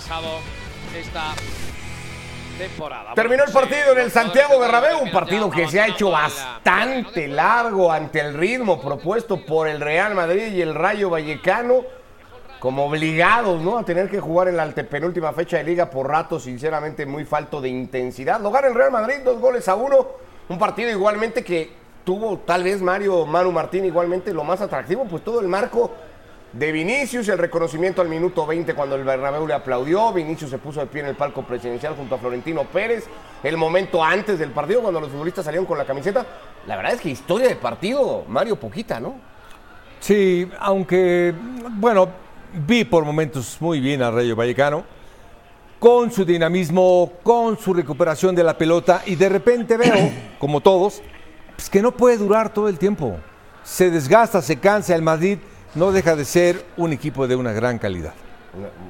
pasado esta temporada. Terminó el partido en el Santiago Bernabéu, un partido que se ha hecho bastante largo ante el ritmo propuesto por el Real Madrid y el Rayo Vallecano, como obligados ¿no? a tener que jugar en la antepenúltima fecha de liga por rato, sinceramente muy falto de intensidad. Lo gana el Real Madrid, dos goles a uno, un partido igualmente que tuvo tal vez Mario Manu Martín igualmente lo más atractivo, pues todo el marco de Vinicius, el reconocimiento al minuto 20 cuando el Bernabéu le aplaudió, Vinicius se puso de pie en el palco presidencial junto a Florentino Pérez, el momento antes del partido cuando los futbolistas salieron con la camiseta, la verdad es que historia de partido, Mario, poquita, ¿no? Sí, aunque, bueno, vi por momentos muy bien a Rayo Vallecano, con su dinamismo, con su recuperación de la pelota, y de repente veo, como todos, pues que no puede durar todo el tiempo. Se desgasta, se cansa el Madrid no deja de ser un equipo de una gran calidad.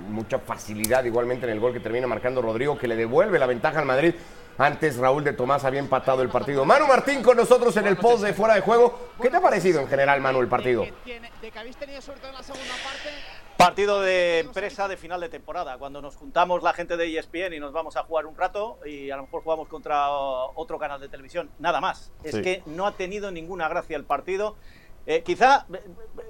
mucha facilidad igualmente en el gol que termina marcando Rodrigo, que le devuelve la ventaja al Madrid. Antes Raúl de Tomás había empatado el partido. Manu Martín con nosotros en el post de fuera de juego. ¿Qué te ha parecido en general, Manu, el partido? Partido de empresa de final de temporada, cuando nos juntamos la gente de ESPN y nos vamos a jugar un rato y a lo mejor jugamos contra otro canal de televisión, nada más. Es que no ha tenido ninguna gracia el partido. Eh, quizá eh,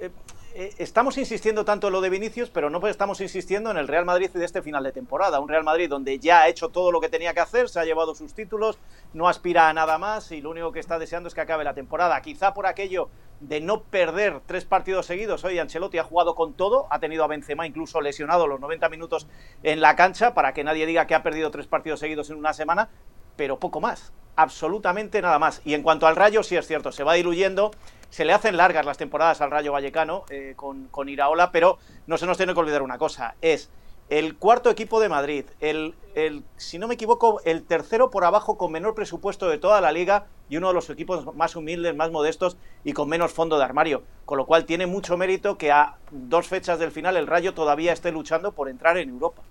eh, estamos insistiendo tanto en lo de Vinicius, pero no estamos insistiendo en el Real Madrid de este final de temporada. Un Real Madrid donde ya ha hecho todo lo que tenía que hacer, se ha llevado sus títulos, no aspira a nada más y lo único que está deseando es que acabe la temporada. Quizá por aquello de no perder tres partidos seguidos. Hoy Ancelotti ha jugado con todo, ha tenido a Benzema incluso lesionado los 90 minutos en la cancha para que nadie diga que ha perdido tres partidos seguidos en una semana, pero poco más, absolutamente nada más. Y en cuanto al Rayo, sí es cierto, se va diluyendo se le hacen largas las temporadas al Rayo Vallecano eh, con, con, Iraola, pero no se nos tiene que olvidar una cosa, es el cuarto equipo de Madrid, el, el, si no me equivoco, el tercero por abajo con menor presupuesto de toda la liga y uno de los equipos más humildes, más modestos y con menos fondo de armario, con lo cual tiene mucho mérito que a dos fechas del final el Rayo todavía esté luchando por entrar en Europa.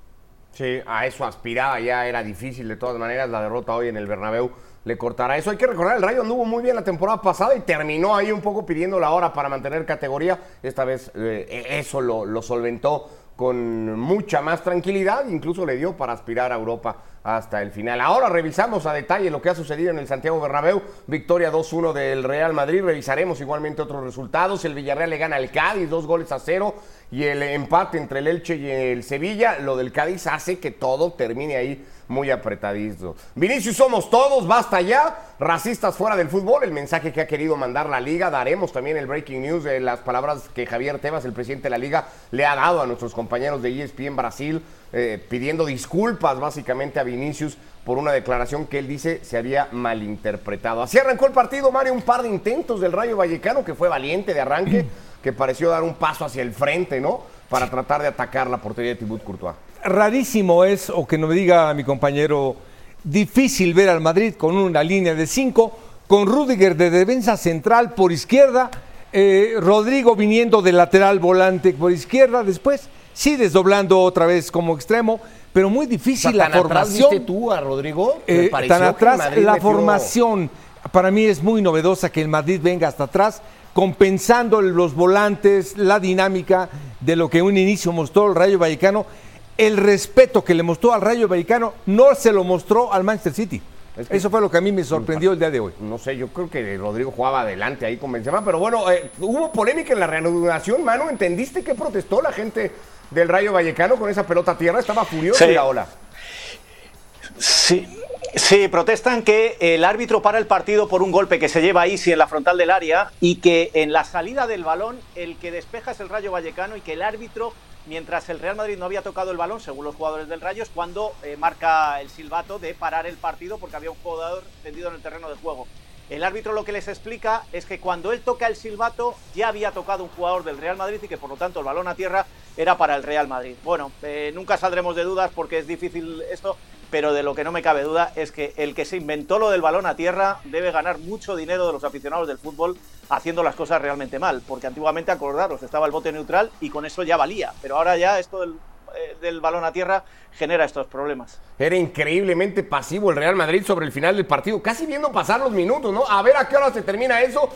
Sí, a eso aspiraba, ya era difícil de todas maneras la derrota hoy en el Bernabéu le cortará eso. Hay que recordar, el Rayo anduvo muy bien la temporada pasada y terminó ahí un poco pidiendo la hora para mantener categoría. Esta vez eh, eso lo, lo solventó con mucha más tranquilidad, incluso le dio para aspirar a Europa hasta el final. Ahora revisamos a detalle lo que ha sucedido en el Santiago Bernabéu, victoria 2-1 del Real Madrid, revisaremos igualmente otros resultados, el Villarreal le gana al Cádiz, dos goles a cero, y el empate entre el Elche y el Sevilla, lo del Cádiz hace que todo termine ahí muy apretadito. Vinicius somos todos, basta ya. Racistas fuera del fútbol, el mensaje que ha querido mandar la liga. Daremos también el breaking news de las palabras que Javier Tebas, el presidente de la liga, le ha dado a nuestros compañeros de ESPN Brasil, eh, pidiendo disculpas básicamente a Vinicius por una declaración que él dice se había malinterpretado. Así arrancó el partido, Mario, un par de intentos del Rayo Vallecano que fue valiente de arranque, que pareció dar un paso hacia el frente, ¿no? Para tratar de atacar la portería de Thibaut Courtois rarísimo es, o que no me diga mi compañero, difícil ver al Madrid con una línea de cinco, con Rudiger de defensa central por izquierda, eh, Rodrigo viniendo de lateral volante por izquierda, después sí desdoblando otra vez como extremo, pero muy difícil la formación. Atrás tú a Rodrigo? Eh, tan atrás, la formación para mí es muy novedosa que el Madrid venga hasta atrás, compensando los volantes, la dinámica de lo que un inicio mostró el Rayo Vallecano el respeto que le mostró al Rayo Vallecano no se lo mostró al Manchester City. Eso fue lo que a mí me sorprendió el día de hoy. No sé, yo creo que Rodrigo jugaba adelante ahí con Benzema, pero bueno, eh, hubo polémica en la reanudación, mano. ¿Entendiste qué protestó la gente del Rayo Vallecano con esa pelota a tierra? Estaba furioso la ola. Sí, Sí, protestan que el árbitro para el partido por un golpe que se lleva ahí en la frontal del área y que en la salida del balón el que despeja es el Rayo Vallecano y que el árbitro mientras el Real Madrid no había tocado el balón, según los jugadores del Rayo, es cuando eh, marca el silbato de parar el partido porque había un jugador tendido en el terreno de juego. El árbitro lo que les explica es que cuando él toca el silbato ya había tocado un jugador del Real Madrid y que por lo tanto el balón a tierra era para el Real Madrid. Bueno, eh, nunca saldremos de dudas porque es difícil esto, pero de lo que no me cabe duda es que el que se inventó lo del balón a tierra debe ganar mucho dinero de los aficionados del fútbol haciendo las cosas realmente mal, porque antiguamente, acordaros, estaba el bote neutral y con eso ya valía, pero ahora ya esto del, del balón a tierra genera estos problemas. Era increíblemente pasivo el Real Madrid sobre el final del partido, casi viendo pasar los minutos, ¿no? A ver a qué hora se termina eso.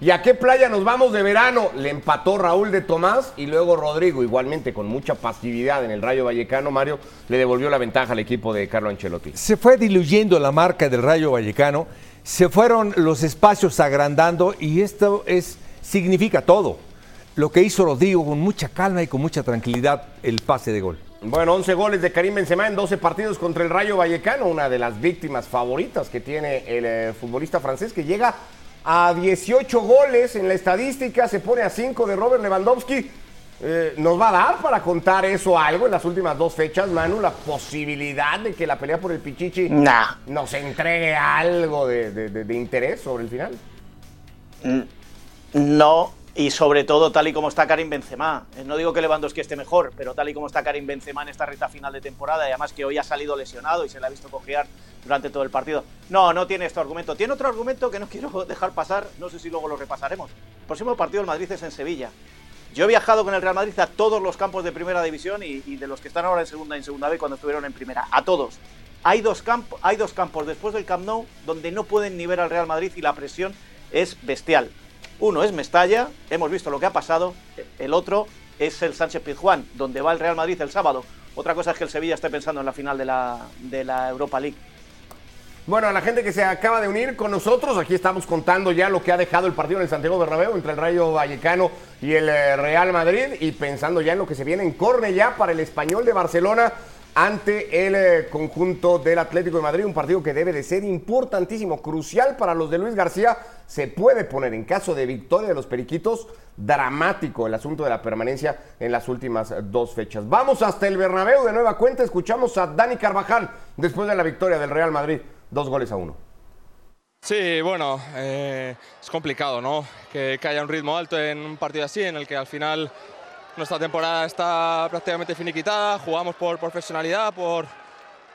¿Y a qué playa nos vamos de verano? Le empató Raúl de Tomás y luego Rodrigo, igualmente con mucha pasividad en el Rayo Vallecano, Mario, le devolvió la ventaja al equipo de Carlo Ancelotti. Se fue diluyendo la marca del Rayo Vallecano, se fueron los espacios agrandando y esto es, significa todo. Lo que hizo Rodrigo con mucha calma y con mucha tranquilidad el pase de gol. Bueno, 11 goles de Karim Benzema en 12 partidos contra el Rayo Vallecano, una de las víctimas favoritas que tiene el eh, futbolista francés que llega a 18 goles en la estadística, se pone a 5 de Robert Lewandowski. Eh, ¿Nos va a dar para contar eso algo en las últimas dos fechas, Manu? La posibilidad de que la pelea por el Pichichi Nah. nos entregue algo de, de- de- de interés sobre el final. No, y sobre todo tal y como está Karim Benzema. Eh, No digo que Lewandowski esté mejor, pero tal y como está Karim Benzema en esta recta final de temporada, y además que hoy ha salido lesionado y se le ha visto cojear durante todo el partido. No, no tiene este argumento. Tiene otro argumento que no quiero dejar pasar, no sé si luego lo repasaremos. El próximo partido del Madrid es en Sevilla. Yo he viajado con el Real Madrid a todos los campos de primera división y, de los que están ahora en segunda y en segunda B cuando estuvieron en primera. A todos. Hay dos, campo- hay dos campos después del Camp Nou donde no pueden ni ver al Real Madrid y la presión es bestial. Uno es Mestalla, hemos visto lo que ha pasado. El otro es el Sánchez Pizjuán, donde va el Real Madrid el sábado. Otra cosa es que el Sevilla esté pensando en la final de la, de la Europa League. Bueno, a la gente que se acaba de unir con nosotros, aquí estamos contando ya lo que ha dejado el partido en el Santiago Bernabéu entre el Rayo Vallecano y el eh, Real Madrid y pensando ya en lo que se viene en corne ya para el Español de Barcelona ante el eh, conjunto del Atlético de Madrid, un partido que debe de ser importantísimo, crucial para los de Luis García, se puede poner en caso de victoria de los Periquitos dramático el asunto de la permanencia en las últimas dos fechas. Vamos hasta el Bernabéu de nueva cuenta, escuchamos a Dani Carvajal después de la victoria del Real Madrid, dos goles a uno. Sí, bueno, eh, es complicado, ¿no? Que, que haya un ritmo alto en un partido así, en el que al final nuestra temporada está prácticamente finiquitada, jugamos por profesionalidad, por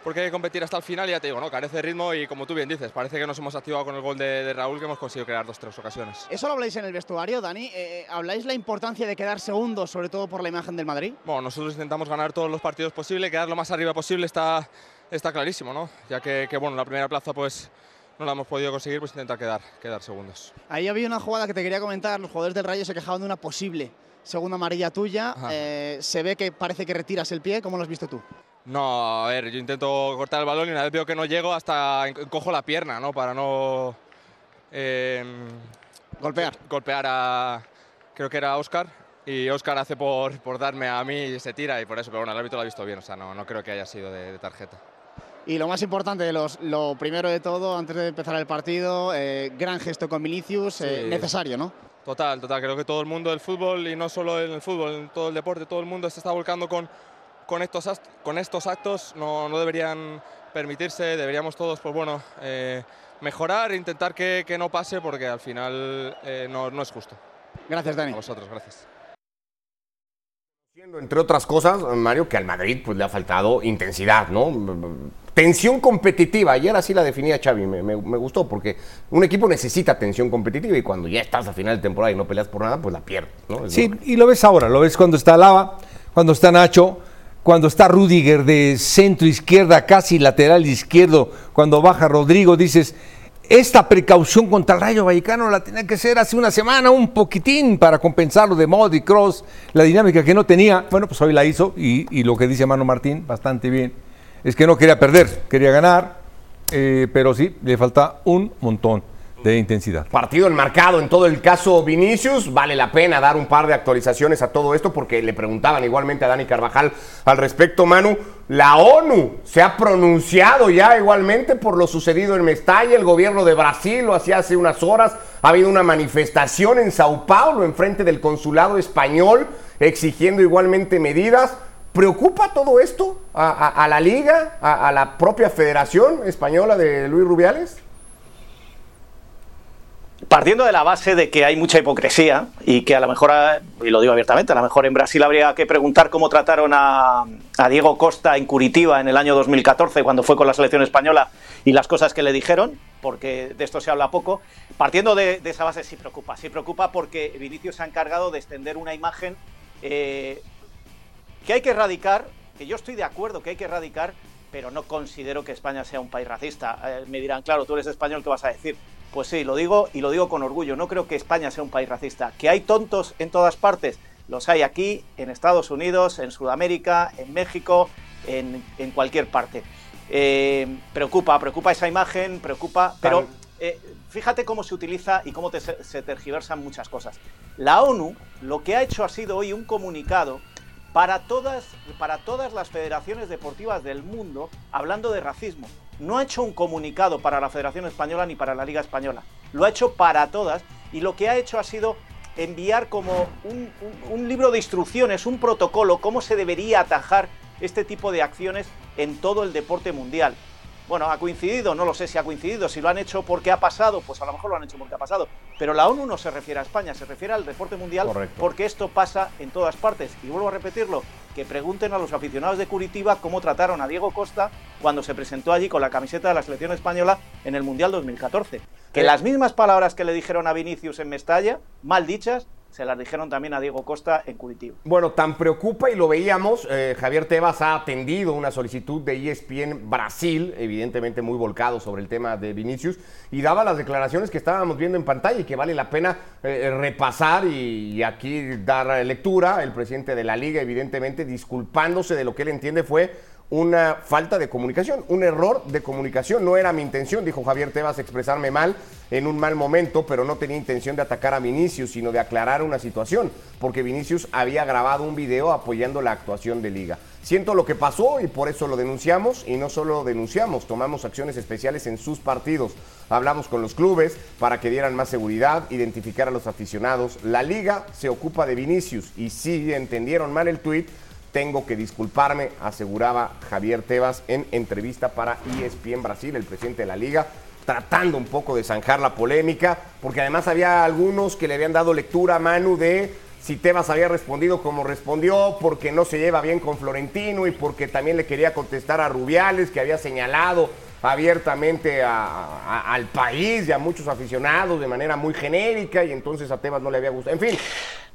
porque hay que competir hasta el final y ya te digo, ¿no? Carece de ritmo y como tú bien dices, parece que nos hemos activado con el gol de, de Raúl que hemos conseguido crear dos tres ocasiones. Eso lo habláis en el vestuario, Dani. Eh, ¿Habláis la importancia de quedar segundos, sobre todo por la imagen del Madrid? Bueno, nosotros intentamos ganar todos los partidos posibles, quedar lo más arriba posible está, está clarísimo, ¿no? Ya que, que, bueno, la primera plaza pues no la hemos podido conseguir, pues intentar quedar, quedar segundos. Ahí había una jugada que te quería comentar. Los jugadores del Rayo se quejaban de una posible segunda amarilla tuya. Eh, se ve que parece que retiras el pie. ¿Cómo lo has visto tú? No, a ver, yo intento cortar el balón y una vez veo que no llego hasta cojo la pierna, ¿no? Para no eh, Golpear. golpear a, creo que era Oscar, y Oscar hace por, por darme a mí y se tira y por eso, pero bueno, el árbitro lo ha visto bien, o sea, no, no creo que haya sido de, de tarjeta. Y lo más importante, de los, lo primero de todo, antes de empezar el partido, eh, gran gesto con Vinicius, eh, Sí. necesario, ¿no? Total, total, creo que todo el mundo del fútbol y no solo en el fútbol, en todo el deporte, todo el mundo se está volcando con, con, estos, con estos actos, no, no deberían permitirse, deberíamos todos, pues bueno, eh, mejorar, intentar que, que no pase porque al final eh, no, no es justo. Gracias, Dani. A vosotros, gracias. Entre otras cosas, Mario, que al Madrid pues, le ha faltado intensidad, ¿no? Tensión competitiva. Ayer así la definía Xavi, me, me- me gustó, porque un equipo necesita tensión competitiva y cuando ya estás a final de temporada y no peleas por nada, pues la pierdes, Sí, y lo ves ahora, lo ves cuando está Lava, cuando está Nacho, cuando está Rudiger de centro izquierda, casi lateral izquierdo, cuando baja Rodrigo, dices, esta precaución contra el Rayo Vallecano la tenía que hacer hace una semana, un poquitín, para compensarlo de Modric, Cross, la dinámica que no tenía. Bueno, pues hoy la hizo y, y lo que dice Mano Martín, bastante bien, es que no quería perder, quería ganar, eh, pero sí, le falta un montón de intensidad. Partido enmarcado en todo el caso Vinicius. Vale la pena dar un par de actualizaciones a todo esto porque le preguntaban igualmente a Dani Carvajal al respecto, Manu. La ONU se ha pronunciado ya igualmente por lo sucedido en Mestalla. El gobierno de Brasil lo hacía hace unas horas. Ha habido una manifestación en Sao Paulo en frente del consulado español exigiendo igualmente medidas. ¿Preocupa todo esto a, la liga, a, la propia Federación Española de Luis Rubiales? Partiendo de la base de que hay mucha hipocresía y que a lo mejor, y lo digo abiertamente, a lo mejor en Brasil habría que preguntar cómo trataron a, Diego Costa en Curitiba en el año 2014 cuando fue con la selección española y las cosas que le dijeron, porque de esto se habla poco. Partiendo de, de esa base sí preocupa, sí preocupa porque Vinicius se ha encargado de extender una imagen eh, que hay que erradicar, que yo estoy de acuerdo que hay que erradicar, pero no considero que España sea un país racista. Eh, me dirán, claro, tú eres español, ¿qué vas a decir? Pues sí, lo digo y lo digo con orgullo. No creo que España sea un país racista. Que hay tontos en todas partes, los hay aquí, en Estados Unidos, en Sudamérica, en México, en, en cualquier parte. Eh, preocupa, preocupa esa imagen, preocupa, pero eh, fíjate cómo se utiliza y cómo te- se tergiversan muchas cosas. La ONU lo que ha hecho ha sido hoy un comunicado para todas, para todas las federaciones deportivas del mundo hablando de racismo. No ha hecho un comunicado para la Federación Española ni para la Liga Española. Lo ha hecho para todas y lo que ha hecho ha sido enviar como un, un- un libro de instrucciones, un protocolo, cómo se debería atajar este tipo de acciones en todo el deporte mundial. Bueno, ha coincidido, no lo sé si ha coincidido, si lo han hecho porque ha pasado, pues a lo mejor lo han hecho porque ha pasado. Pero la ONU no se refiere a España, se refiere al deporte mundial Correcto. porque esto pasa en todas partes. Y vuelvo a repetirlo, que pregunten a los aficionados de Curitiba cómo trataron a Diego Costa cuando se presentó allí con la camiseta de la selección española en el Mundial 2014. Que Eh. las mismas palabras que le dijeron a Vinicius en Mestalla, mal dichas, se las dijeron también a Diego Costa en Curitiba. Bueno, tan preocupa y lo veíamos, eh, Javier Tebas ha atendido una solicitud de ESPN Brasil, evidentemente muy volcado sobre el tema de Vinicius, y daba las declaraciones que estábamos viendo en pantalla y que vale la pena eh, repasar y aquí dar lectura. El presidente de la liga, evidentemente, disculpándose de lo que él entiende fue una falta de comunicación, un error de comunicación. No era mi intención, dijo Javier Tebas, expresarme mal en un mal momento, pero no tenía intención de atacar a Vinicius, sino de aclarar una situación, porque Vinicius había grabado un video apoyando la actuación de Liga. Siento lo que pasó y por eso lo denunciamos, y no solo lo denunciamos, tomamos acciones especiales en sus partidos. Hablamos con los clubes para que dieran más seguridad, identificar a los aficionados. La Liga se ocupa de Vinicius y si entendieron mal el tuit, tengo que disculparme, aseguraba Javier Tebas en entrevista para ESPN Brasil, el presidente de la liga, tratando un poco de zanjar la polémica, porque además había algunos que le habían dado lectura a Manu de si Tebas había respondido como respondió, porque no se lleva bien con Florentino y porque también le quería contestar a Rubiales, que había señalado abiertamente a- a- al país y a muchos aficionados de manera muy genérica y entonces a Tebas no le había gustado. En fin,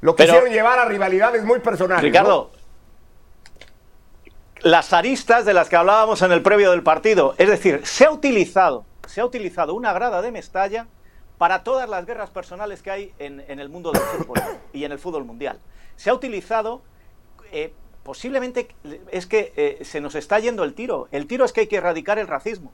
lo quisieron llevar a rivalidades muy personales. ¿no? Las aristas de las que hablábamos en el previo del partido, es decir, se ha utilizado, se ha utilizado una grada de Mestalla para todas las guerras personales que hay en, en el mundo del fútbol y en el fútbol mundial. Se ha utilizado, eh, posiblemente es que eh, se nos está yendo el tiro. El tiro es que hay que erradicar el racismo.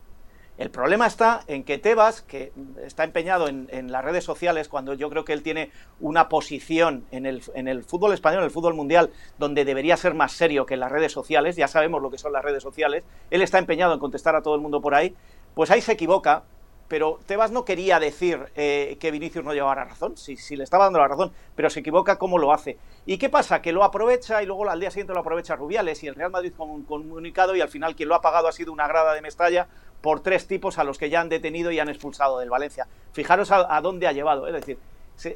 El problema está en que Tebas, que está empeñado en, las redes sociales, cuando yo creo que él tiene una posición en el, en el fútbol español, en el fútbol mundial, donde debería ser más serio que en las redes sociales, ya sabemos lo que son las redes sociales, él está empeñado en contestar a todo el mundo por ahí, pues ahí se equivoca, pero Tebas no quería decir eh, que Vinicius no llevara razón, si, si le estaba dando la razón, pero se equivoca cómo lo hace. ¿Y qué pasa? Que lo aprovecha y luego al día siguiente lo aprovecha Rubiales y el Real Madrid con un comunicado y al final quien lo ha pagado ha sido una grada de Mestalla por tres tipos a los que ya han detenido y han expulsado del Valencia. Fijaros a, dónde ha llevado, es decir,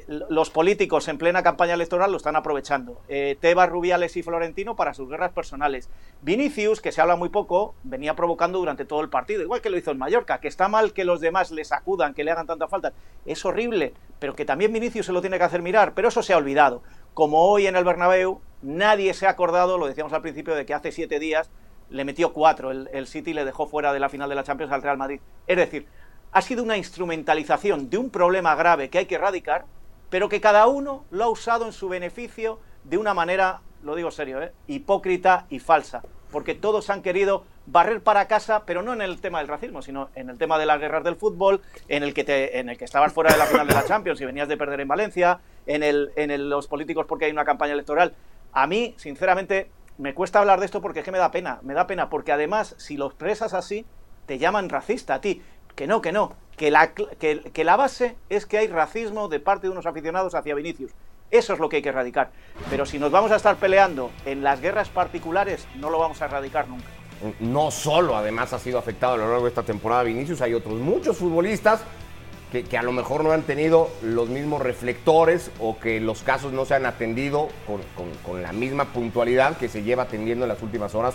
los políticos en plena campaña electoral lo están aprovechando. Eh, Tebas, Rubiales y Florentino para sus guerras personales. Vinicius, que se habla muy poco, venía provocando durante todo el partido, igual que lo hizo en Mallorca, que está mal que los demás le sacudan, que le hagan tanta falta. Es horrible, pero que también Vinicius se lo tiene que hacer mirar, pero eso se ha olvidado. Como hoy en el Bernabéu, nadie se ha acordado, lo decíamos al principio, de que hace siete días le metió cuatro, el, el City le dejó fuera de la final de la Champions al Real Madrid. Es decir, ha sido una instrumentalización de un problema grave que hay que erradicar, pero que cada uno lo ha usado en su beneficio de una manera, lo digo serio, ¿eh? hipócrita y falsa. Porque todos han querido barrer para casa, pero no en el tema del racismo, sino en el tema de las guerras del fútbol, en el que, te, en el que estabas fuera de la final de la Champions y venías de perder en Valencia, en, el, en los políticos porque hay una campaña electoral. A mí, sinceramente, me cuesta hablar de esto porque es que me da pena, me da pena, porque además, si lo expresas así, te llaman racista a ti. Que no, que no, que la, que, que la base es que hay racismo de parte de unos aficionados hacia Vinicius. Eso es lo que hay que erradicar. Pero si nos vamos a estar peleando en las guerras particulares, no lo vamos a erradicar nunca. No solo, además, ha sido afectado a lo largo de esta temporada Vinicius, hay otros muchos futbolistas que, a lo mejor no han tenido los mismos reflectores o que los casos no se han atendido con la misma puntualidad que se lleva atendiendo en las últimas horas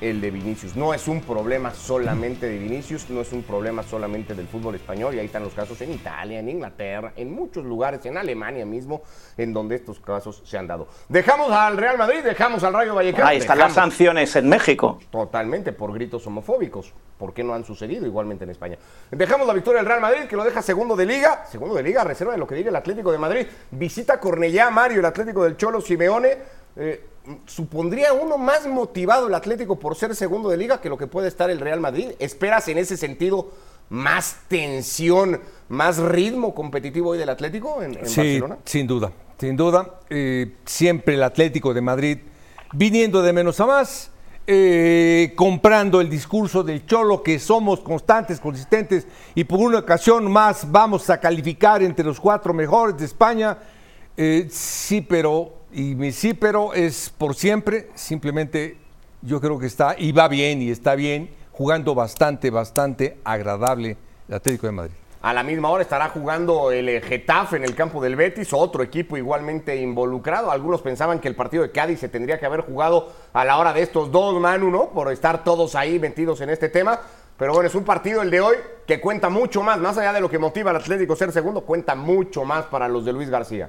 el de Vinicius. No es un problema solamente de Vinicius, no es un problema solamente del fútbol español, y ahí están los casos en Italia, en Inglaterra, en muchos lugares, en Alemania mismo, en donde estos casos se han dado. Dejamos al Real Madrid, dejamos al Rayo Vallecano. Ahí están las sanciones en México. Totalmente, por gritos homofóbicos. ¿Por qué no han sucedido igualmente en España? Dejamos la victoria del Real Madrid, que lo deja segundo de liga. Segundo de liga, reserva de lo que diga el Atlético de Madrid. Visita Cornellá, Mario, el Atlético del Cholo Simeone. Eh, ¿Supondría uno más motivado el Atlético por ser segundo de liga que lo que puede estar el Real Madrid? ¿Esperas en ese sentido más tensión, más ritmo competitivo hoy del Atlético en, en Sí, Barcelona? sin duda, sin duda. Eh, siempre el Atlético de Madrid viniendo de menos a más, eh, comprando el discurso del Cholo que somos constantes, consistentes y por una ocasión más vamos a calificar entre los cuatro mejores de España. Eh, sí, pero, y mi sí, pero es por siempre, simplemente yo creo que está, y va bien, y está bien, jugando bastante, bastante agradable el Atlético de Madrid. A la misma hora estará jugando el eh, Getafe en el campo del Betis, otro equipo igualmente involucrado. Algunos pensaban que el partido de Cádiz se tendría que haber jugado a la hora de estos dos, Manu, ¿no? Por estar todos ahí metidos en este tema. Pero bueno, es un partido el de hoy que cuenta mucho más, más allá de lo que motiva al Atlético ser segundo, cuenta mucho más para los de Luis García.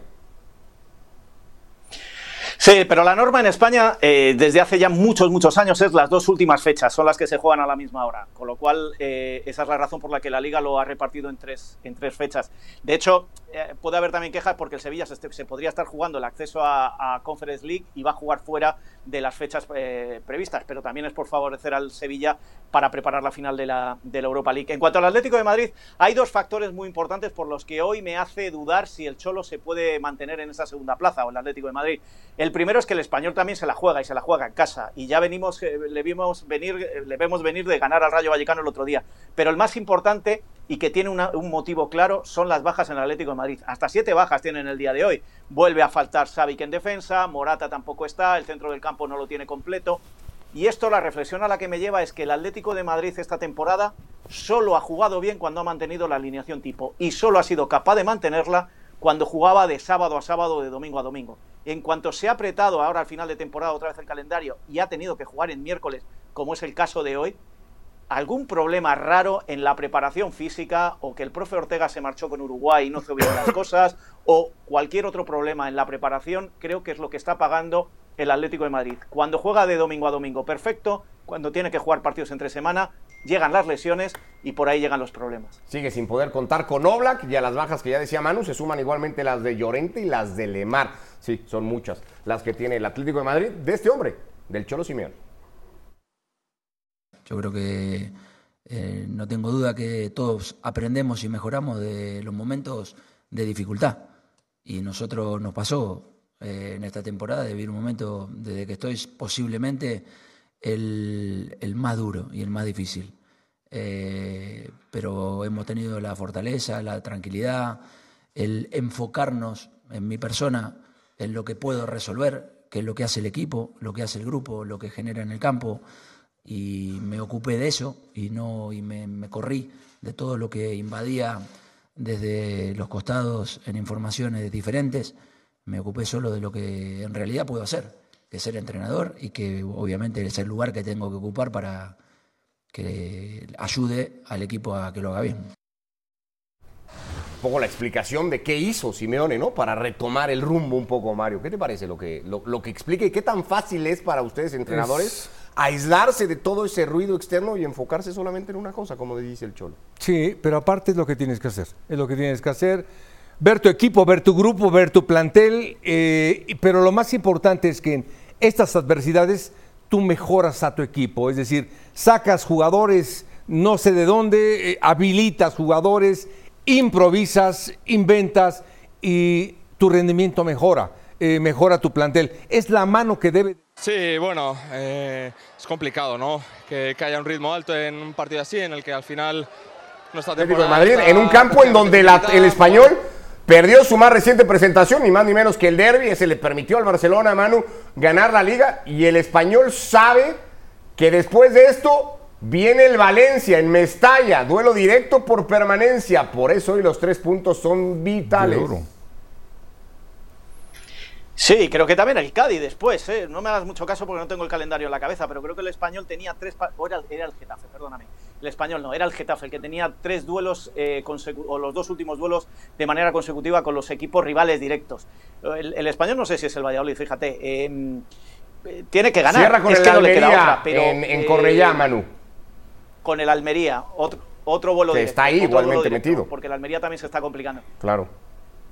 Sí, pero la norma en España eh, desde hace ya muchos, muchos años es las dos últimas fechas, son las que se juegan a la misma hora. Con lo cual, eh, esa es la razón por la que la Liga lo ha repartido en tres, en tres fechas. De hecho, eh, puede haber también quejas porque el Sevilla se, podría estar jugando el acceso a, a Conference League y va a jugar fuera de las fechas eh, previstas, pero también es por favorecer al Sevilla para preparar la final de la, de la Europa League. En cuanto al Atlético de Madrid, hay dos factores muy importantes por los que hoy me hace dudar si el Cholo se puede mantener en esa segunda plaza o el Atlético de Madrid. Primero es que el español también se la juega y se la juega en casa. Y ya venimos, eh, le vimos venir, eh, le vemos venir de ganar al Rayo Vallecano el otro día. Pero el más importante y que tiene un motivo claro son las bajas en el Atlético de Madrid. Hasta siete bajas tienen el día de hoy. Vuelve a faltar Savic en defensa, Morata tampoco está, el centro del campo no lo tiene completo. Y esto, la reflexión a la que me lleva es que el Atlético de Madrid esta temporada solo ha jugado bien cuando ha mantenido la alineación tipo y solo ha sido capaz de mantenerla cuando jugaba de sábado a sábado, de domingo a domingo. En cuanto se ha apretado ahora al final de temporada otra vez el calendario y ha tenido que jugar en miércoles, como es el caso de hoy, algún problema raro en la preparación física o que el profe Ortega se marchó con Uruguay y no hizo bien las cosas o cualquier otro problema en la preparación, creo que es lo que está pagando el Atlético de Madrid. Cuando juega de domingo a domingo, perfecto. Cuando tiene que jugar partidos entre semana, llegan las lesiones y por ahí llegan los problemas. Sigue sin poder contar con Oblak y a las bajas que ya decía Manu se suman igualmente las de Llorente y las de Lemar. Sí, son muchas las que tiene el Atlético de Madrid de este hombre, del Cholo Simeone. Yo creo que eh, no tengo duda que todos aprendemos y mejoramos de los momentos de dificultad. Y nosotros nos pasó eh, en esta temporada de vivir un momento desde que estoy posiblemente el, más duro y el más difícil. Eh, pero hemos tenido la fortaleza, la tranquilidad, el enfocarnos en mi persona, en lo que puedo resolver, que es lo que hace el equipo, lo que hace el grupo, lo que genera en el campo. Y me ocupé de eso y no y me, me corrí de todo lo que invadía desde los costados en informaciones diferentes. Me ocupé solo de lo que en realidad puedo hacer que es ser entrenador y que obviamente es el lugar que tengo que ocupar para que ayude al equipo a que lo haga bien Un poco la explicación de qué hizo Simeone, ¿no? Para retomar el rumbo un poco, Mario. ¿Qué te parece lo que, lo, lo que explica y qué tan fácil es para ustedes, entrenadores, aislarse de todo ese ruido externo y enfocarse solamente en una cosa, como dice el Cholo? Sí, pero aparte es lo que tienes que hacer. Es lo que tienes que hacer. Ver tu equipo, ver tu grupo, ver tu plantel. eh, pero lo más importante es que en estas adversidades tú mejoras a tu equipo. Es decir, sacas jugadores no sé de dónde, eh, habilitas jugadores, improvisas, inventas y tu rendimiento mejora. eh, mejora tu plantel. Es la mano que debe. Sí, bueno, eh, es complicado, ¿no? Que, que haya un ritmo alto en un partido así, en el que al final nuestra de temporada Madrid, está en un campo en donde la- el español perdió su más reciente presentación, ni más ni menos que el derby, ese le permitió al Barcelona, Manu, ganar la liga, y el español sabe que después de esto viene el Valencia en Mestalla, duelo directo por permanencia, por eso hoy los tres puntos son vitales. Duro. Sí, creo que también el Cádiz después, ¿eh? no me hagas mucho caso porque no tengo el calendario en la cabeza, pero creo que el español tenía tres, o era, era el Getafe, perdóname, el español no, era el Getafe el que tenía tres duelos, eh, o los dos últimos duelos de manera consecutiva con los equipos rivales directos. El, español no sé si es el Valladolid, fíjate, em, eh, tiene que ganar. Cierra con es el que Almería no le queda otra, pero, en, en Cornellá, eh, Manu. Con el Almería, otro, otro vuelo Que directo, está ahí igualmente directo, metido. Porque el Almería también se está complicando. Claro.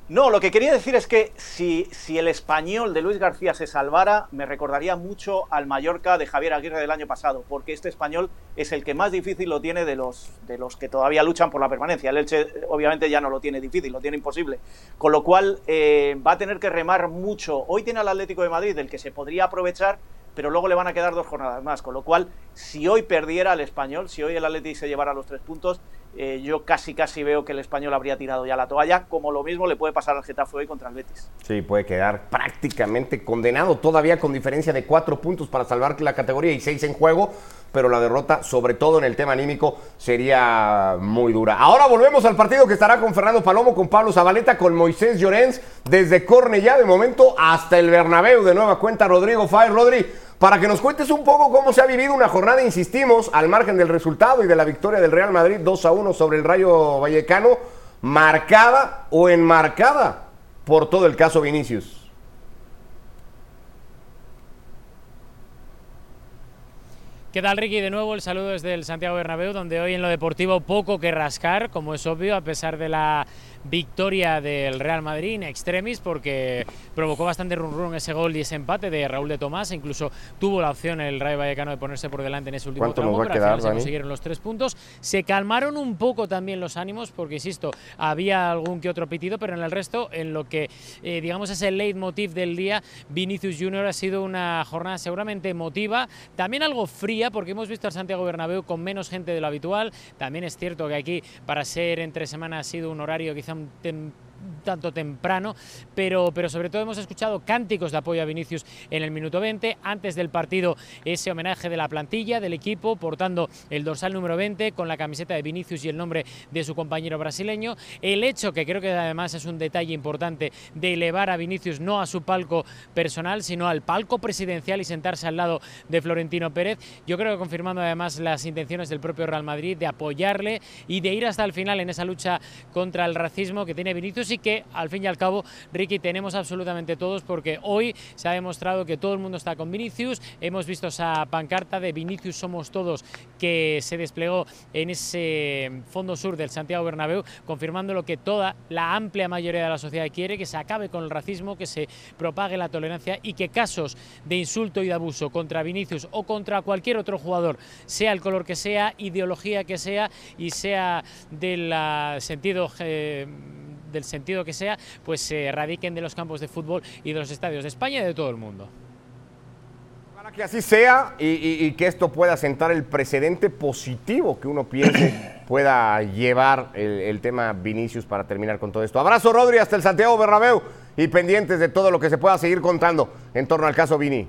No, lo que quería decir es que si, si, el español de Luis García se salvara, me recordaría mucho al Mallorca de Javier Aguirre del año pasado, porque este español es el que más difícil lo tiene de los, de los que todavía luchan por la permanencia. El Elche obviamente ya no lo tiene difícil, lo tiene imposible. Con lo cual eh, va a tener que remar mucho. Hoy tiene al Atlético de Madrid, del que se podría aprovechar, pero luego le van a quedar dos jornadas más. Con lo cual, si hoy perdiera el español, si hoy el Atlético se llevara los tres puntos, eh, yo casi casi veo que el español habría tirado ya la toalla, como lo mismo le puede pasar al Getafe hoy contra el Betis. Sí, puede quedar prácticamente condenado, todavía con diferencia de cuatro puntos para salvar la categoría y seis en juego, pero la derrota, sobre todo en el tema anímico, sería muy dura. Ahora volvemos al partido que estará con Fernando Palomo, con Pablo Zabaleta, con Moisés Llorens, desde Cornellá de momento hasta el Bernabéu, de nueva cuenta Rodrigo Fay. Rodri, para que nos cuentes un poco cómo se ha vivido una jornada, insistimos, al margen del resultado y de la victoria del Real Madrid 2 a 1 sobre el Rayo Vallecano, marcada o enmarcada por todo el caso Vinicius. ¿Qué tal, Ricky? De nuevo el saludo desde el Santiago Bernabéu, donde hoy en lo deportivo poco que rascar, como es obvio, a pesar de la victoria del Real Madrid en extremis porque provocó bastante run run ese gol y ese empate de Raúl de Tomás, incluso tuvo la opción el Rayo Vallecano de ponerse por delante en ese último tramo, pero al final se consiguieron los tres puntos. Se calmaron un poco también los ánimos porque, insisto, había algún que otro pitido, pero en el resto, en lo que eh, digamos es el leitmotiv del día, Vinicius Junior ha sido una jornada seguramente emotiva, también algo fría porque hemos visto al Santiago Bernabéu con menos gente de lo habitual, también es cierto que aquí para ser entre semana ha sido un horario quizá ทำเป็น tanto temprano, pero, pero sobre todo hemos escuchado cánticos de apoyo a Vinicius en el minuto 20, antes del partido ese homenaje de la plantilla, del equipo, portando el dorsal número 20 con la camiseta de Vinicius y el nombre de su compañero brasileño, el hecho que creo que además es un detalle importante de elevar a Vinicius no a su palco personal, sino al palco presidencial y sentarse al lado de Florentino Pérez, yo creo que confirmando además las intenciones del propio Real Madrid de apoyarle y de ir hasta el final en esa lucha contra el racismo que tiene Vinicius y que al fin y al cabo, Ricky, tenemos absolutamente todos porque hoy se ha demostrado que todo el mundo está con Vinicius. Hemos visto esa pancarta de Vinicius somos todos que se desplegó en ese fondo sur del Santiago Bernabéu, confirmando lo que toda la amplia mayoría de la sociedad quiere, que se acabe con el racismo, que se propague la tolerancia y que casos de insulto y de abuso contra Vinicius o contra cualquier otro jugador, sea el color que sea, ideología que sea y sea del sentido eh, del sentido que sea, pues se erradiquen de los campos de fútbol y de los estadios de España y de todo el mundo. Para que así sea y, que esto pueda sentar el precedente positivo que uno piense pueda llevar el, tema Vinicius para terminar con todo esto. Abrazo, Rodri, hasta el Santiago Bernabéu y pendientes de todo lo que se pueda seguir contando en torno al caso Vini.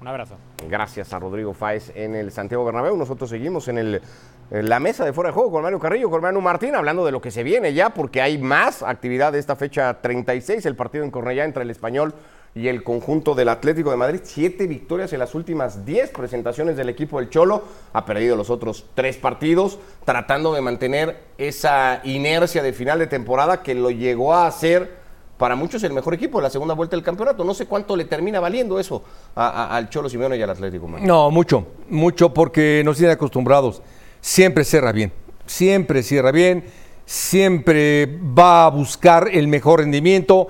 Un abrazo. Gracias a Rodrigo Fáez en el Santiago Bernabéu. Nosotros seguimos en el la mesa de fuera de juego con Mario Carrillo, con Manu Martín, hablando de lo que se viene ya, porque hay más actividad de esta fecha 36, el partido en Cornellá entre el español y el conjunto del Atlético de Madrid. Siete victorias en las últimas diez presentaciones del equipo del Cholo. Ha perdido los otros tres partidos, tratando de mantener esa inercia de final de temporada que lo llegó a hacer para muchos el mejor equipo la segunda vuelta del campeonato. No sé cuánto le termina valiendo eso al Cholo Simeone y al Atlético. No, mucho, mucho porque nos tienen acostumbrados siempre cierra bien, siempre cierra bien, siempre va a buscar el mejor rendimiento,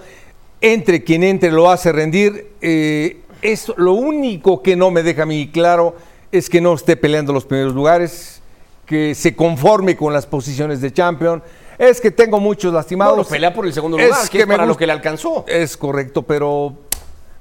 entre quien entre lo hace rendir. Eh, es lo único que no me deja a mí claro es que no esté peleando los primeros lugares, que se conforme con las posiciones de champion. Es que tengo muchos lastimados. Bueno, pelea por el segundo lugar, es que, es para lo que le alcanzó. Es correcto, pero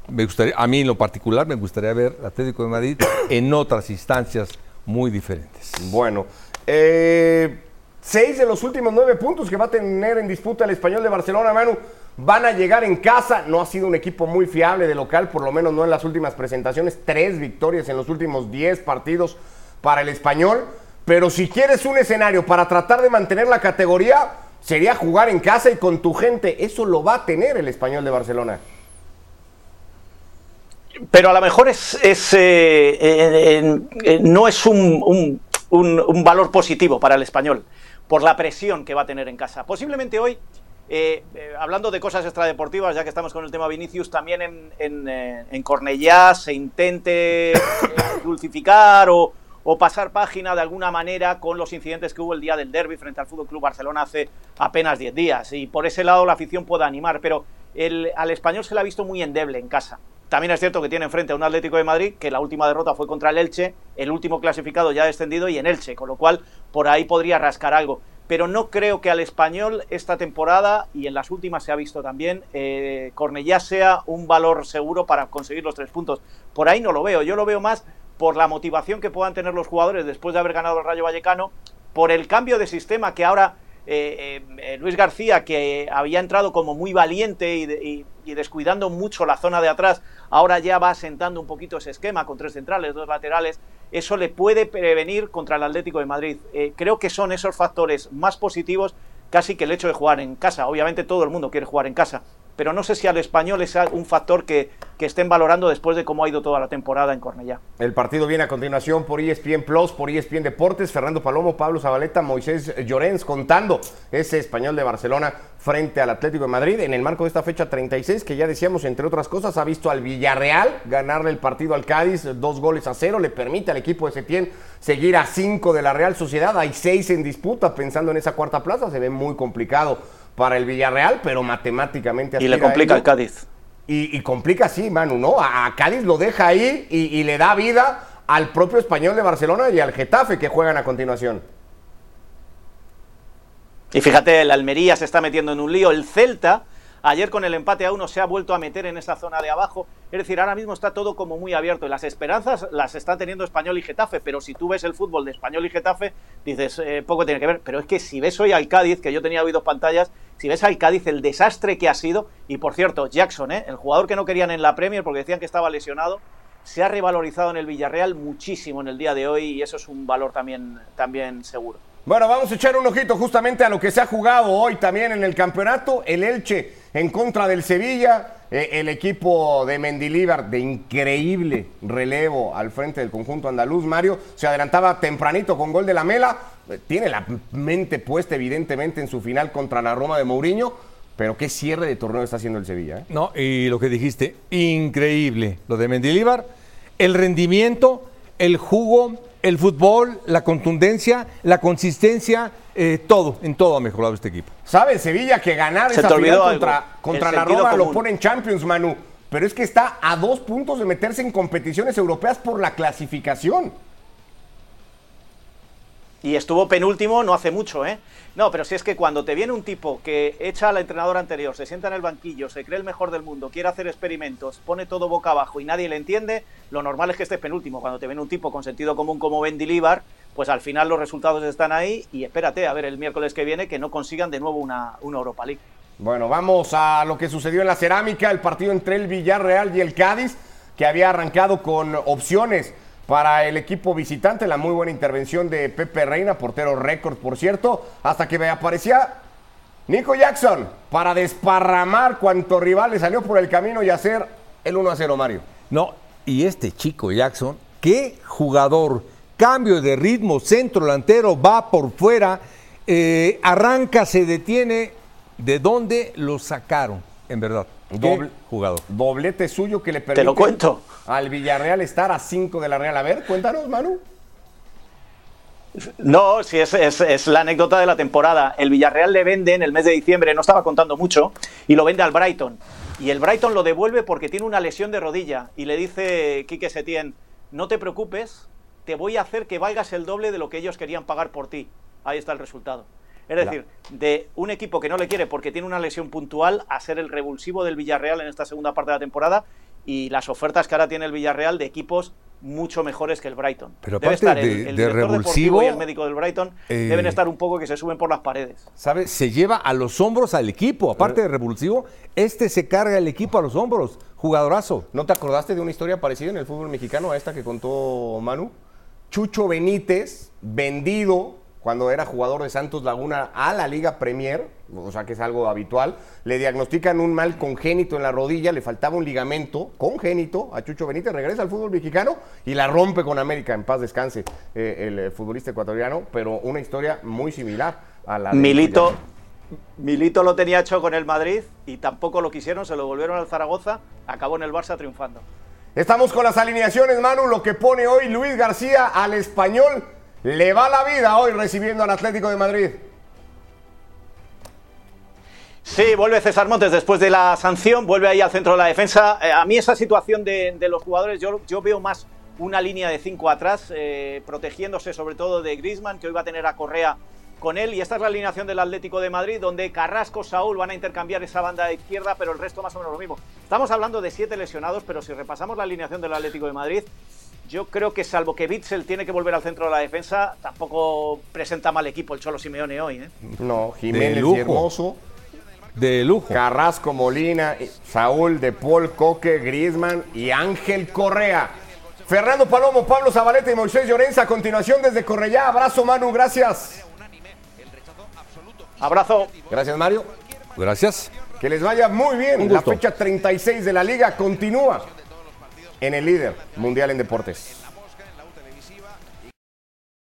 me gustaría, a mí en lo particular me gustaría ver Atlético de Madrid en otras instancias muy diferentes. Bueno, eh, seis de los últimos nueve puntos que va a tener en disputa el español de Barcelona, Manu, van a llegar en casa. No ha sido un equipo muy fiable de local, por lo menos no en las últimas presentaciones. Tres victorias en los últimos diez partidos para el español. Pero si quieres un escenario para tratar de mantener la categoría, sería jugar en casa y con tu gente. Eso lo va a tener el español de Barcelona. pero a lo mejor es, es eh, eh, eh, no es un, valor positivo para el español por la presión que va a tener en casa. Posiblemente hoy, hablando de cosas extradeportivas, ya que estamos con el tema Vinicius, también en, en, en Cornellá se intente dulcificar o, o pasar página de alguna manera con los incidentes que hubo el día del derby frente al Fútbol Club Barcelona hace apenas 10 días. Y por ese lado la afición puede animar, pero el, al español se le ha visto muy endeble en casa. También es cierto que tiene enfrente a un Atlético de Madrid que la última derrota fue contra el Elche, el último clasificado ya descendido y en Elche, con lo cual por ahí podría rascar algo. Pero no creo que al español esta temporada, y en las últimas se ha visto también, eh, Cornellá sea un valor seguro para conseguir los tres puntos. Por ahí no lo veo, yo lo veo más por la motivación que puedan tener los jugadores después de haber ganado el Rayo Vallecano, por el cambio de sistema que ahora eh, eh, Luis García, que había entrado como muy valiente y, descuidando mucho la zona de atrás, ahora ya va asentando un poquito ese esquema con tres centrales, dos laterales, eso le puede prevenir contra el Atlético de Madrid. Eh, creo que son esos factores más positivos casi que el hecho de jugar en casa. Obviamente todo el mundo quiere jugar en casa, pero no sé si al español es un factor que, que, estén valorando después de cómo ha ido toda la temporada en Cornellá. El partido viene a continuación por ESPN Plus, por ESPN Deportes, Fernando Palomo, Pablo Zabaleta, Moisés Llorens contando ese español de Barcelona frente al Atlético de Madrid. En el marco de esta fecha 36 que ya decíamos, entre otras cosas, ha visto al Villarreal ganarle el partido al Cádiz, dos goles a cero, le permite al equipo de Setién seguir a cinco de la Real Sociedad, hay seis en disputa pensando en esa cuarta plaza, se ve muy complicado para el Villarreal, pero matemáticamente... Y le complica al Cádiz. Y, complica, sí, Manu, ¿no? A, Cádiz lo deja ahí y, le da vida al propio español de Barcelona y al Getafe que juegan a continuación. Y fíjate, el Almería se está metiendo en un lío, el Celta Ayer con el empate a uno se ha vuelto a meter en esa zona de abajo. Es decir, ahora mismo está todo como muy abierto. Y las esperanzas las está teniendo Español y Getafe, pero si tú ves el fútbol de Español y Getafe, dices, eh, poco tiene que ver. Pero es que si ves hoy al Cádiz, que yo tenía oído pantallas, si ves al Cádiz el desastre que ha sido, y por cierto, Jackson, ¿eh? el jugador que no querían en la Premier porque decían que estaba lesionado, se ha revalorizado en el Villarreal muchísimo en el día de hoy y eso es un valor también, también seguro. Bueno, vamos a echar un ojito justamente a lo que se ha jugado hoy también en el campeonato. El Elche en contra del Sevilla. Eh, el equipo de Mendilíbar de increíble relevo al frente del conjunto andaluz. Mario se adelantaba tempranito con gol de la Mela. Tiene la mente puesta evidentemente en su final contra la Roma de Mourinho. Pero qué cierre de torneo está haciendo el Sevilla. ¿eh? No, y lo que dijiste, increíble. Lo de Mendilíbar, el rendimiento, el jugo, el fútbol, la contundencia, la consistencia, eh, todo, en todo ha mejorado este equipo. ¿Sabes, Sevilla, que ganar esa final contra, contra la Roma lo pone en Champions, Manu? Pero es que está a dos puntos de meterse en competiciones europeas por la clasificación. Y estuvo penúltimo no hace mucho, ¿eh? No, pero si es que cuando te viene un tipo que echa al entrenador anterior, se sienta en el banquillo, se cree el mejor del mundo, quiere hacer experimentos, pone todo boca abajo y nadie le entiende, lo normal es que estés penúltimo. Cuando te viene un tipo con sentido común como Ben Dilibar, pues al final los resultados están ahí y espérate a ver el miércoles que viene que no consigan de nuevo una, una Europa League. Bueno, vamos a lo que sucedió en la cerámica, el partido entre el Villarreal y el Cádiz, que había arrancado con opciones para el equipo visitante. La muy buena intervención de Pepe Reina, portero récord, por cierto, hasta que me aparecía Nico Jackson para desparramar cuanto rival le salió por el camino y hacer el 1 a 0, Mario. No, y este chico Jackson, qué jugador. Cambio de ritmo, centro delantero, va por fuera, eh, arranca, se detiene. ¿De dónde lo sacaron? En verdad. Doble, jugador. Doblete suyo que le permite lo cuento. Al Villarreal estar a 5 de la Real. A ver, cuéntanos, Manu. No, sí, es, es, la anécdota de la temporada. El Villarreal le vende en el mes de diciembre, no estaba contando mucho, y lo vende al Brighton. Y el Brighton lo devuelve porque tiene una lesión de rodilla. Y le dice Quique Setién, no te preocupes, te voy a hacer que valgas el doble de lo que ellos querían pagar por ti. Ahí está el resultado. Es decir, de un equipo que no le quiere porque tiene una lesión puntual a ser el revulsivo del Villarreal en esta segunda parte de la temporada y las ofertas que ahora tiene el Villarreal de equipos mucho mejores que el Brighton. Pero Debe estar el, de, revulsivo y el médico del Brighton eh, deben estar un poco que se suben por las paredes. ¿Sabes? Se lleva a los hombros al equipo, aparte de revulsivo, este se carga el equipo a los hombros, jugadorazo. ¿No te acordaste de una historia parecida en el fútbol mexicano a esta que contó Manu? Chucho Benítez, vendido cuando era jugador de Santos Laguna a la Liga Premier, o sea que es algo habitual, le diagnostican un mal congénito en la rodilla, le faltaba un ligamento congénito a Chucho Benítez, regresa al fútbol mexicano y la rompe con América, en paz descanse eh, el eh, futbolista ecuatoriano, pero una historia muy similar a la de Milito. Milito lo tenía hecho con el Madrid y tampoco lo quisieron, se lo volvieron al Zaragoza, acabó en el Barça triunfando. Estamos con las alineaciones, Manu, lo que pone hoy Luis García al español. Le va la vida hoy recibiendo al Atlético de Madrid. Sí, vuelve César Montes después de la sanción, vuelve ahí al centro de la defensa. Eh, a mí esa situación de, de los jugadores, yo, yo, veo más una línea de cinco atrás, eh, protegiéndose sobre todo de Griezmann, que hoy va a tener a Correa con él. Y esta es la alineación del Atlético de Madrid, donde Carrasco, Saúl van a intercambiar esa banda de izquierda, pero el resto más o menos lo mismo. Estamos hablando de siete lesionados, pero si repasamos la alineación del Atlético de Madrid, yo creo que salvo que Bitzel tiene que volver al centro de la defensa, tampoco presenta mal equipo el Cholo Simeone hoy. ¿eh? No, Jiménez y Hermoso. De lujo. Carrasco, Molina, Saúl, De Paul, Coque, Griezmann y Ángel Correa. Fernando Palomo, Pablo Zabaleta y Moisés Llorenza. A continuación desde Correya. Abrazo, Manu. Gracias. Abrazo. Gracias, Mario. Gracias. Que les vaya muy bien. La fecha 36 de la liga continúa en el líder mundial en deportes.